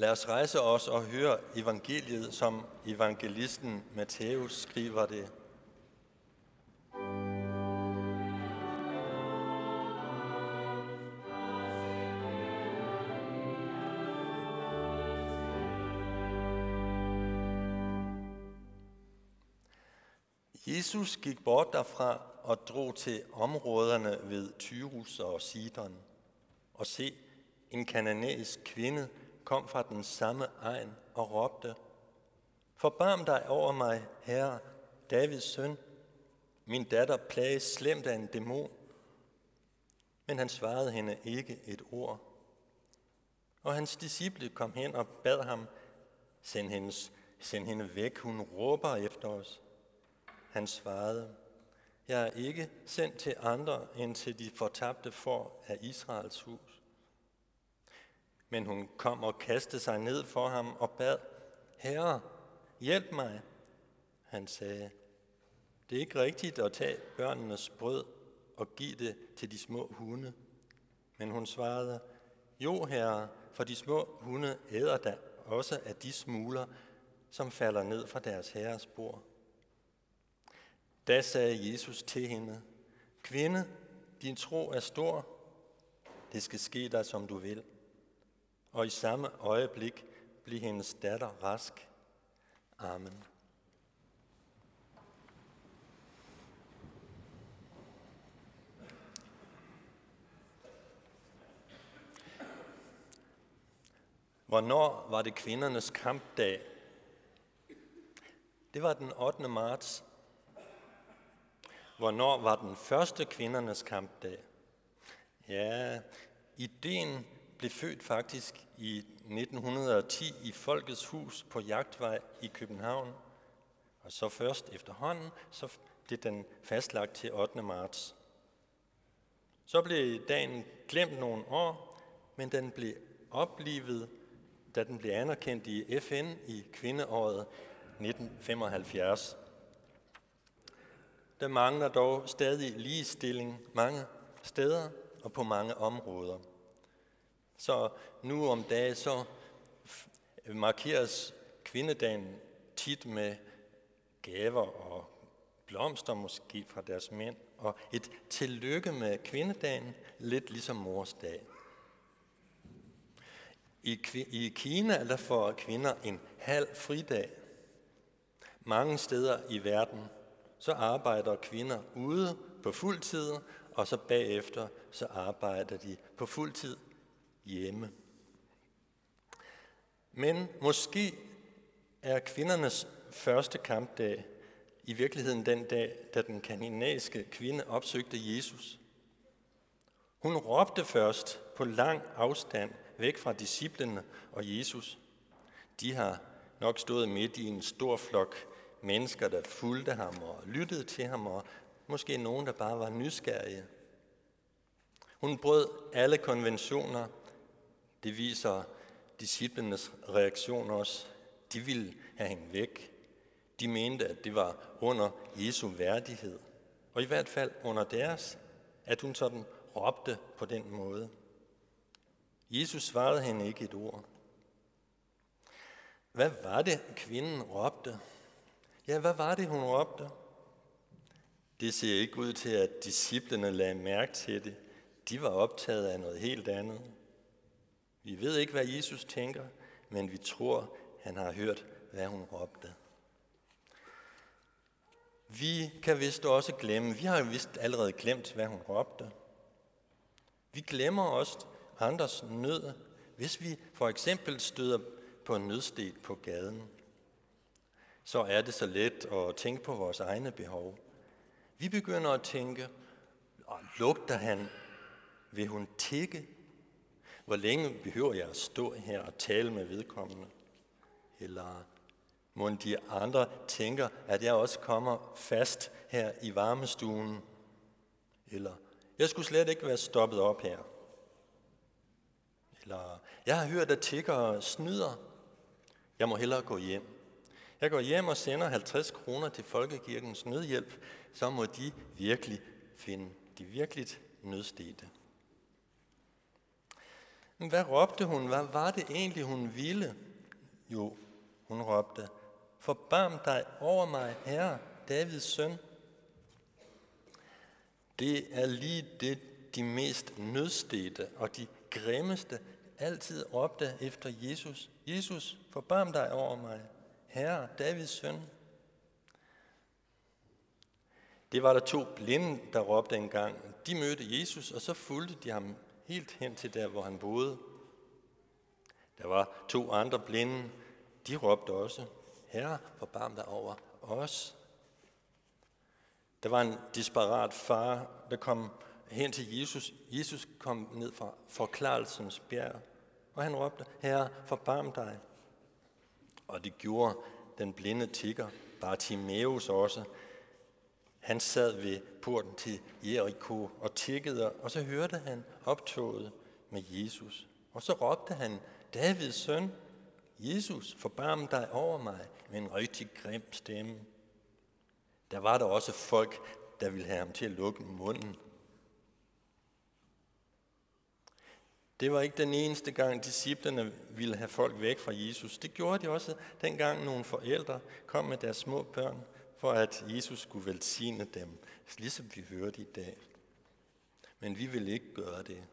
Lad os rejse os og høre evangeliet, som evangelisten Matthæus skriver det. Jesus gik bort derfra og drog til områderne ved Tyrus og Sidon. Og se, en kananæisk kvinde kom fra den samme egen og råbte, Forbarm dig over mig, herre, Davids søn. Min datter plages slemt af en dæmon. Men han svarede hende ikke et ord. Og hans disciple kom hen og bad ham, send, hendes, send hende væk, hun råber efter os. Han svarede, jeg er ikke sendt til andre end til de fortabte for af Israels hus. Men hun kom og kastede sig ned for ham og bad, Herre, hjælp mig. Han sagde, det er ikke rigtigt at tage børnenes brød og give det til de små hunde. Men hun svarede, jo herre, for de små hunde æder da også af de smuler, som falder ned fra deres herres bord. Da sagde Jesus til hende, Kvinde, din tro er stor. Det skal ske dig, som du vil. Og i samme øjeblik blev hendes datter rask. Amen. Hvornår var det kvindernes kampdag? Det var den 8. marts Hvornår var den første kvindernes kampdag? Ja, ideen blev født faktisk i 1910 i Folkets Hus på Jagtvej i København. Og så først efterhånden, så blev den fastlagt til 8. marts. Så blev dagen glemt nogle år, men den blev oplivet, da den blev anerkendt i FN i kvindeåret 1975. Der mangler dog stadig ligestilling mange steder og på mange områder. Så nu om dagen så markeres kvindedagen tit med gaver og blomster måske fra deres mænd, og et tillykke med kvindedagen, lidt ligesom mors dag. I, I Kina der får kvinder en halv fridag. Mange steder i verden så arbejder kvinder ude på fuld tid, og så bagefter så arbejder de på fuld tid hjemme. Men måske er kvindernes første kampdag i virkeligheden den dag, da den kanadiske kvinde opsøgte Jesus. Hun råbte først på lang afstand væk fra disciplene og Jesus. De har nok stået midt i en stor flok mennesker, der fulgte ham og lyttede til ham, og måske nogen, der bare var nysgerrige. Hun brød alle konventioner. Det viser disciplenes reaktion også. De ville have hende væk. De mente, at det var under Jesu værdighed. Og i hvert fald under deres, at hun sådan råbte på den måde. Jesus svarede hende ikke et ord. Hvad var det, kvinden råbte? Ja, hvad var det, hun råbte? Det ser ikke ud til, at disciplene lagde mærke til det. De var optaget af noget helt andet. Vi ved ikke, hvad Jesus tænker, men vi tror, han har hørt, hvad hun råbte. Vi kan vist også glemme, vi har vist allerede glemt, hvad hun råbte. Vi glemmer også andres nød, hvis vi for eksempel støder på en nødsted på gaden så er det så let at tænke på vores egne behov. Vi begynder at tænke, lugter han, vil hun tikke? Hvor længe behøver jeg at stå her og tale med vedkommende? Eller må de andre tænker, at jeg også kommer fast her i varmestuen? Eller jeg skulle slet ikke være stoppet op her. Eller jeg har hørt, at tiggere snyder. Jeg må hellere gå hjem. Jeg går hjem og sender 50 kroner til Folkekirkens nødhjælp, så må de virkelig finde de virkelig nødstede. Men hvad råbte hun? Hvad var det egentlig, hun ville? Jo, hun råbte, Forbarm dig over mig, Herre, Davids søn. Det er lige det, de mest nødstede og de grimmeste altid råbte efter Jesus. Jesus, forbarm dig over mig, Herre, Davids søn. Det var der to blinde, der råbte engang. De mødte Jesus, og så fulgte de ham helt hen til der, hvor han boede. Der var to andre blinde, de råbte også, Herre, forbarm dig over os. Der var en disparat far, der kom hen til Jesus. Jesus kom ned fra forklarelsens bjerg, og han råbte, Herre, forbarm dig. Og det gjorde den blinde tigger, Bartimeus også. Han sad ved porten til Jericho og tikkede, og så hørte han optoget med Jesus. Og så råbte han, Davids søn, Jesus, forbarm dig over mig med en rigtig grim stemme. Der var der også folk, der ville have ham til at lukke munden. Det var ikke den eneste gang, disciplerne ville have folk væk fra Jesus. Det gjorde de også dengang nogle forældre kom med deres små børn, for at Jesus skulle velsigne dem, ligesom vi hørte i dag. Men vi ville ikke gøre det.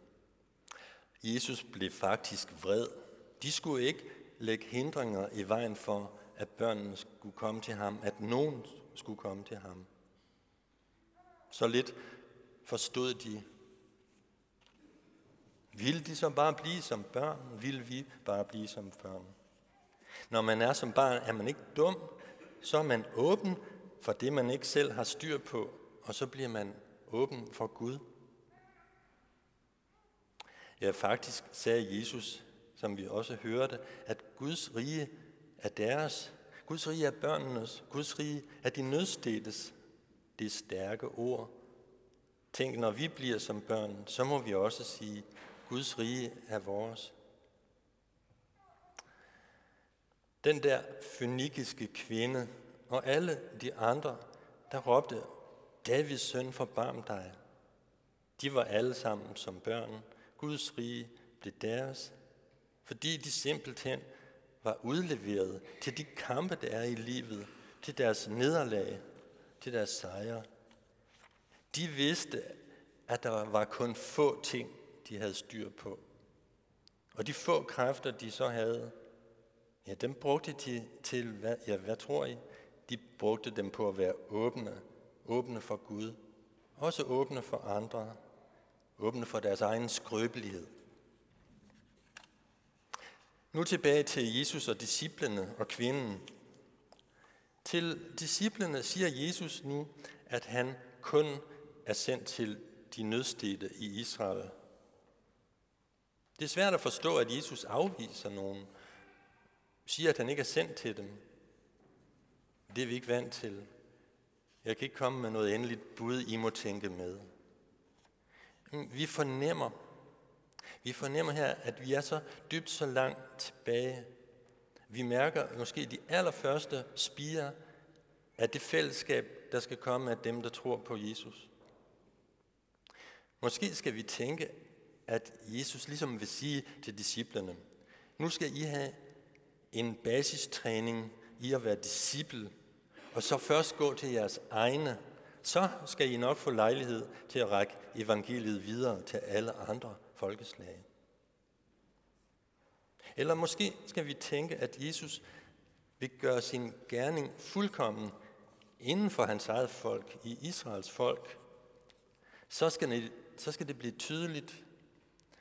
Jesus blev faktisk vred. De skulle ikke lægge hindringer i vejen for, at børnene skulle komme til ham, at nogen skulle komme til ham. Så lidt forstod de. Vil de så bare blive som børn? Vil vi bare blive som børn? Når man er som barn, er man ikke dum, så er man åben for det, man ikke selv har styr på, og så bliver man åben for Gud. Ja, faktisk sagde Jesus, som vi også hørte, at Guds rige er deres. Guds rige er børnenes. Guds rige er de nødstedes. Det er stærke ord. Tænk, når vi bliver som børn, så må vi også sige, Guds rige er vores. Den der fynikiske kvinde og alle de andre, der råbte, Davids søn, forbarm dig. De var alle sammen som børn. Guds rige blev deres, fordi de simpelthen var udleveret til de kampe, der er i livet, til deres nederlag, til deres sejre. De vidste, at der var kun få ting, de havde styr på. Og de få kræfter, de så havde, ja, dem brugte de til, hvad, ja, hvad tror I? De brugte dem på at være åbne, åbne for Gud, også åbne for andre, åbne for deres egen skrøbelighed. Nu tilbage til Jesus og disciplene og kvinden. Til disciplene siger Jesus nu, at han kun er sendt til de nødstede i Israel. Det er svært at forstå, at Jesus afviser nogen, siger, at han ikke er sendt til dem. Det er vi ikke vant til. Jeg kan ikke komme med noget endeligt bud, I må tænke med. Vi fornemmer, vi fornemmer her, at vi er så dybt så langt tilbage. Vi mærker måske de allerførste spire af det fællesskab, der skal komme af dem, der tror på Jesus. Måske skal vi tænke, at Jesus ligesom vil sige til disciplerne, nu skal I have en basistræning i at være disciple, og så først gå til jeres egne. Så skal I nok få lejlighed til at række evangeliet videre til alle andre folkeslag. Eller måske skal vi tænke, at Jesus vil gøre sin gerning fuldkommen inden for hans eget folk, i Israels folk. Så skal det, så skal det blive tydeligt,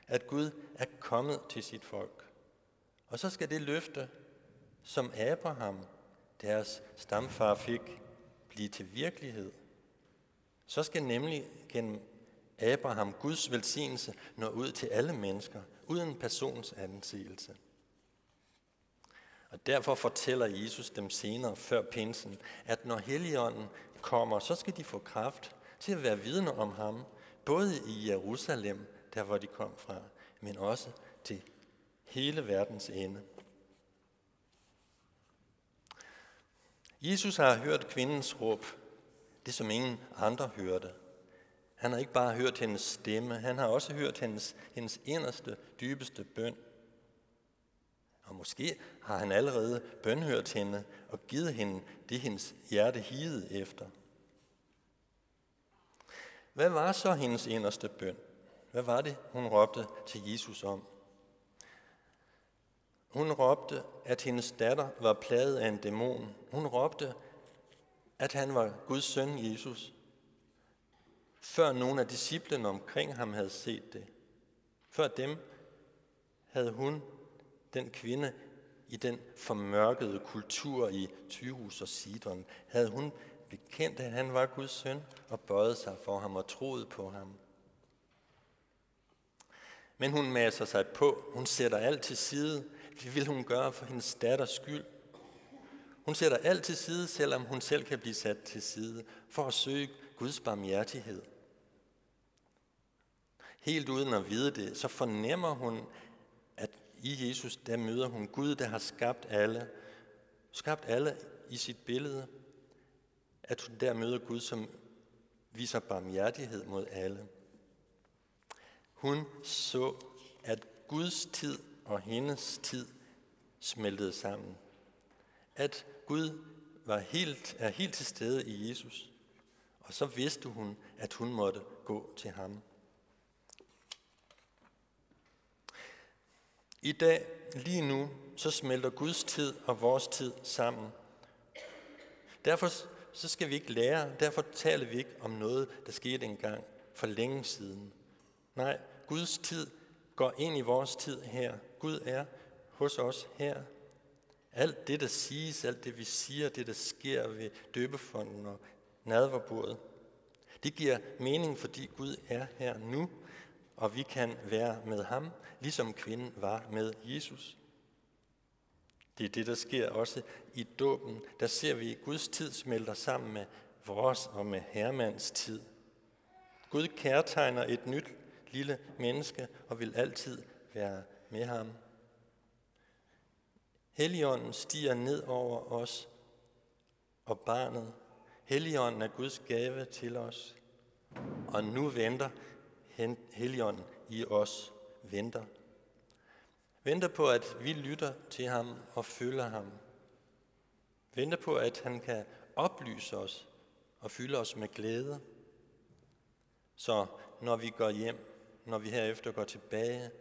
at Gud er kommet til sit folk. Og så skal det løfte, som Abraham, deres stamfar, fik, blive til virkelighed. Så skal nemlig gennem Abraham Guds velsignelse nå ud til alle mennesker, uden persons anseelse. Og derfor fortæller Jesus dem senere, før pinsen, at når Helligånden kommer, så skal de få kraft til at være vidne om ham, både i Jerusalem, der hvor de kom fra, men også til hele verdens ende. Jesus har hørt kvindens råb, det som ingen andre hørte. Han har ikke bare hørt hendes stemme, han har også hørt hendes, hendes inderste, dybeste bøn. Og måske har han allerede bønhørt hende og givet hende det, hendes hjerte higede efter. Hvad var så hendes inderste bøn? Hvad var det, hun råbte til Jesus om? Hun råbte, at hendes datter var plaget af en dæmon. Hun råbte, at han var Guds søn Jesus. Før nogle af disciplene omkring ham havde set det. Før dem havde hun, den kvinde, i den formørkede kultur i Tyrus og Sidon, havde hun bekendt, at han var Guds søn og bøjet sig for ham og troet på ham. Men hun masser sig på. Hun sætter alt til side. Det vil hun gøre for hendes datters skyld. Hun sætter alt til side, selvom hun selv kan blive sat til side, for at søge Guds barmhjertighed. Helt uden at vide det, så fornemmer hun, at i Jesus, der møder hun Gud, der har skabt alle. Skabt alle i sit billede. At hun der møder Gud, som viser barmhjertighed mod alle. Hun så, at Guds tid og hendes tid smeltede sammen. At Gud var helt, er helt til stede i Jesus. Og så vidste hun, at hun måtte gå til ham. I dag, lige nu, så smelter Guds tid og vores tid sammen. Derfor så skal vi ikke lære, derfor taler vi ikke om noget, der skete engang for længe siden. Nej, Guds tid går ind i vores tid her. Gud er hos os her. Alt det, der siges, alt det, vi siger, det, der sker ved døbefonden og nadverbordet, det giver mening, fordi Gud er her nu, og vi kan være med ham, ligesom kvinden var med Jesus. Det er det, der sker også i dåben. Der ser vi, at Guds tid smelter sammen med vores og med Hermans tid. Gud kærtegner et nyt lille menneske og vil altid være med ham. Helligånden stiger ned over os og barnet. Helligånden er Guds gave til os. Og nu venter Helligånden i os. Venter. Venter på, at vi lytter til ham og følger ham. Venter på, at han kan oplyse os og fylde os med glæde. Så når vi går hjem, når vi herefter går tilbage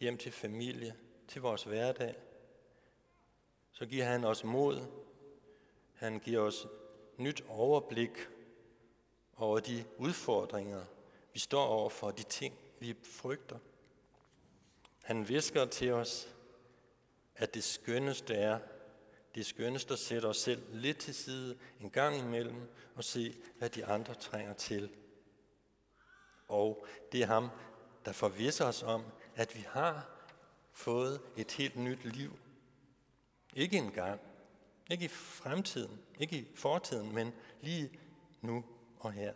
hjem til familie, til vores hverdag, så giver han os mod. Han giver os nyt overblik over de udfordringer, vi står over for, de ting, vi frygter. Han visker til os, at det skønneste er, det skønneste at sætte os selv lidt til side en gang imellem og se, hvad de andre trænger til. Og det er ham, der forvisser os om, at vi har fået et helt nyt liv. Ikke engang, ikke i fremtiden, ikke i fortiden, men lige nu og her.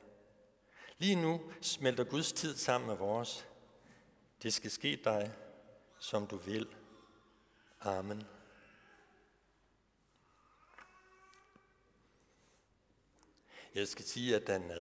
Lige nu smelter Guds tid sammen med vores. Det skal ske dig, som du vil. Amen. Jeg skal sige, at den